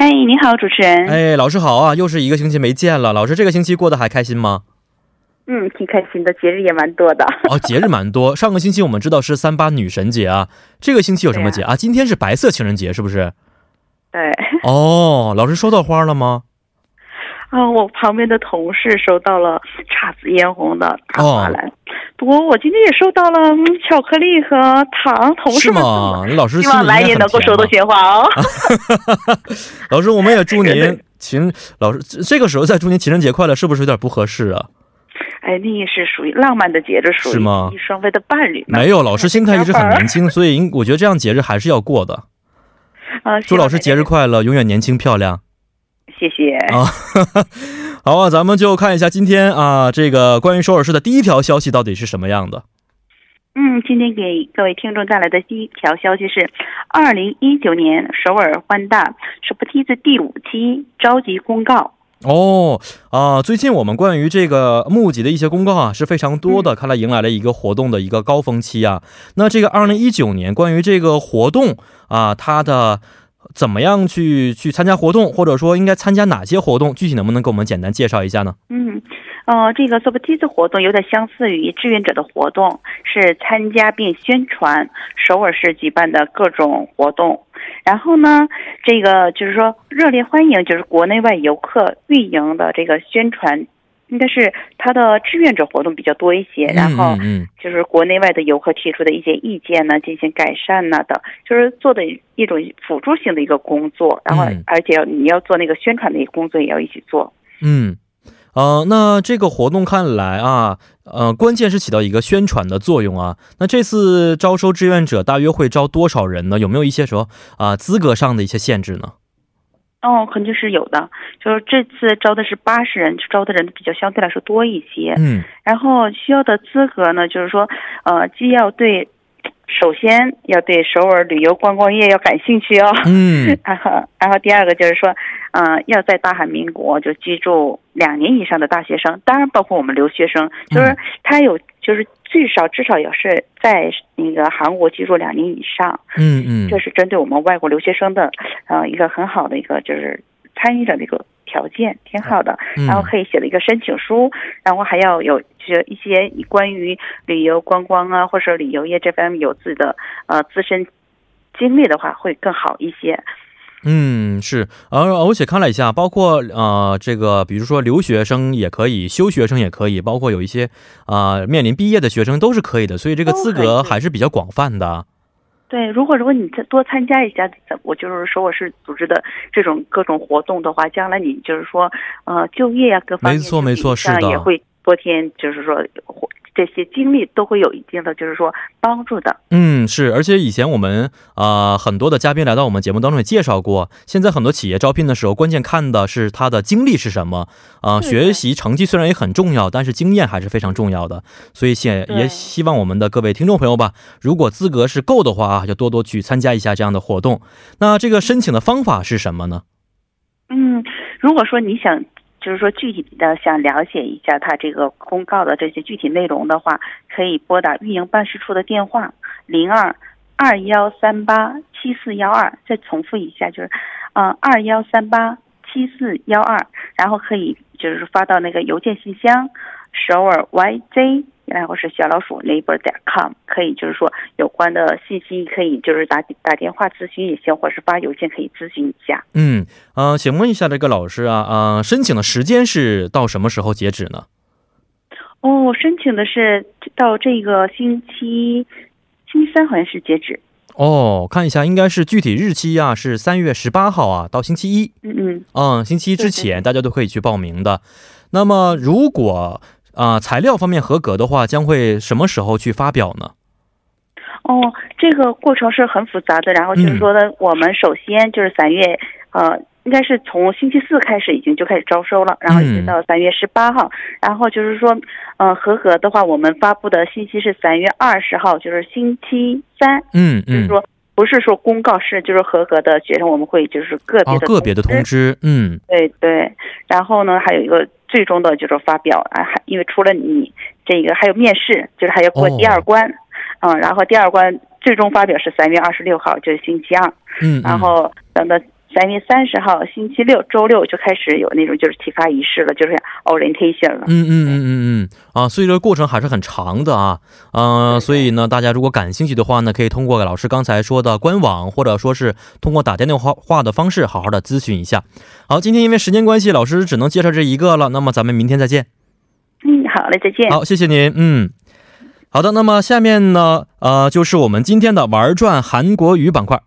哎，你好，主持人。哎，老师好啊，又是一个星期没见了。老师，这个星期过得还开心吗？嗯，挺开心的，节日也蛮多的。哦，节日蛮多。上个星期我们知道是三八女神节啊，这个星期有什么节啊？今天是白色情人节，是不是？对。哦，老师收到花了吗？啊，我旁边的同事收到了姹紫嫣红的大花篮，不过我今天也收到了巧克力和糖。同事们，老师希望来年能够收到鲜花哦。老师，我们也祝您情老师这个时候再祝您情人节快乐，是不是有点不合适啊？哎，那也是属于浪漫的节日，属于是吗？双飞的伴侣没有，老师心态一直很年轻，所以我觉得这样节日还是要过的。啊，祝老师节日快乐，永远年轻漂亮。谢谢啊，好啊，咱们就看一下今天啊，这个关于首尔市的第一条消息到底是什么样的。嗯，今天给各位听众带来的第一条消息是，二零一九年首尔欢大首不梯子第五期召集公告。哦啊，最近我们关于这个募集的一些公告啊是非常多的，看来迎来了一个活动的一个高峰期啊。那这个二零一九年关于这个活动啊，它的。怎么样去去参加活动，或者说应该参加哪些活动？具体能不能给我们简单介绍一下呢？嗯，呃，这个 s u p t i z 活动有点相似于志愿者的活动，是参加并宣传首尔市举办的各种活动。然后呢，这个就是说热烈欢迎，就是国内外游客运营的这个宣传。应该是他的志愿者活动比较多一些，然后就是国内外的游客提出的一些意见呢，进行改善呢等，就是做的一种辅助性的一个工作，然后而且你要做那个宣传的一个工作也要一起做。嗯，呃，那这个活动看来啊，呃，关键是起到一个宣传的作用啊。那这次招收志愿者大约会招多少人呢？有没有一些什么啊资格上的一些限制呢？哦，肯定是有的。就是这次招的是八十人，招的人比较相对来说多一些。嗯，然后需要的资格呢，就是说，呃，既要对，首先要对首尔旅游观光业要感兴趣哦。嗯，然后，然后第二个就是说，嗯，要在大韩民国就居住两年以上的大学生，当然包括我们留学生，就是他有就是。最少至少也是在那个韩国居住两年以上，嗯嗯，这是针对我们外国留学生的，呃，一个很好的一个就是参与的那个条件，挺好的。然后可以写了一个申请书，然后还要有就是一些关于旅游观光啊，或者旅游业这方面有自己的呃自身经历的话，会更好一些。嗯，是，而而且看了一下，包括呃，这个比如说留学生也可以，休学生也可以，包括有一些啊面临毕业的学生都是可以的，所以这个资格还是比较广泛的。对，如果如果你再多参加一下，我就是说我是组织的这种各种活动的话，将来你就是说呃就业啊各方面，没错没错，是的，也会多添，就是说。这些经历都会有一定的，就是说帮助的。嗯，是，而且以前我们啊很多的嘉宾来到我们节目当中也介绍过，现在很多企业招聘的时候，关键看的是他的经历是什么啊。学习成绩虽然也很重要，但是经验还是非常重要的。所以，现也希望我们的各位听众朋友吧，如果资格是够的话啊，就多多去参加一下这样的活动。那这个申请的方法是什么呢？嗯，如果说你想。就是说，具体的想了解一下他这个公告的这些具体内容的话，可以拨打运营办事处的电话零二二幺三八七四幺二。再重复一下，就是，嗯，二幺三八七四幺二，然后可以就是发到那个邮件信箱首尔 YZ。然后是小老鼠 labor 点 com，可以就是说有关的信息可以就是打打电话咨询也行，或者是发邮件可以咨询一下。嗯，呃，请问一下这个老师啊，呃，申请的时间是到什么时候截止呢？哦，申请的是到这个星期星期三好像是截止。哦，看一下，应该是具体日期啊，是三月十八号啊，到星期一。嗯嗯。嗯，星期一之前大家都可以去报名的。那么如果啊，材料方面合格的话，将会什么时候去发表呢？哦，这个过程是很复杂的。然后就是说呢，我们首先就是三月，呃，应该是从星期四开始已经就开始招收了，然后一直到三月十八号。然后就是说，呃，合格的话，我们发布的信息是三月二十号，就是星期三。嗯嗯，就是说不是说公告是就是合格的学生，我们会就是个别的、哦、个别的通知。嗯，对对。然后呢，还有一个最终的就是发表啊，还因为除了你这个还有面试，就是还要过第二关。哦、嗯，然后第二关最终发表是三月二十六号，就是星期二。嗯，然后等到。三月三十号星期六周六就开始有那种就是启发仪式了，就是 orientation 了。嗯嗯嗯嗯嗯啊，所以这个过程还是很长的啊。嗯、呃，所以呢，大家如果感兴趣的话呢，可以通过老师刚才说的官网，或者说是通过打电话话的方式，好好的咨询一下。好，今天因为时间关系，老师只能介绍这一个了。那么咱们明天再见。嗯，好嘞，再见。好，谢谢您。嗯，好的。那么下面呢，呃，就是我们今天的玩转韩国语板块。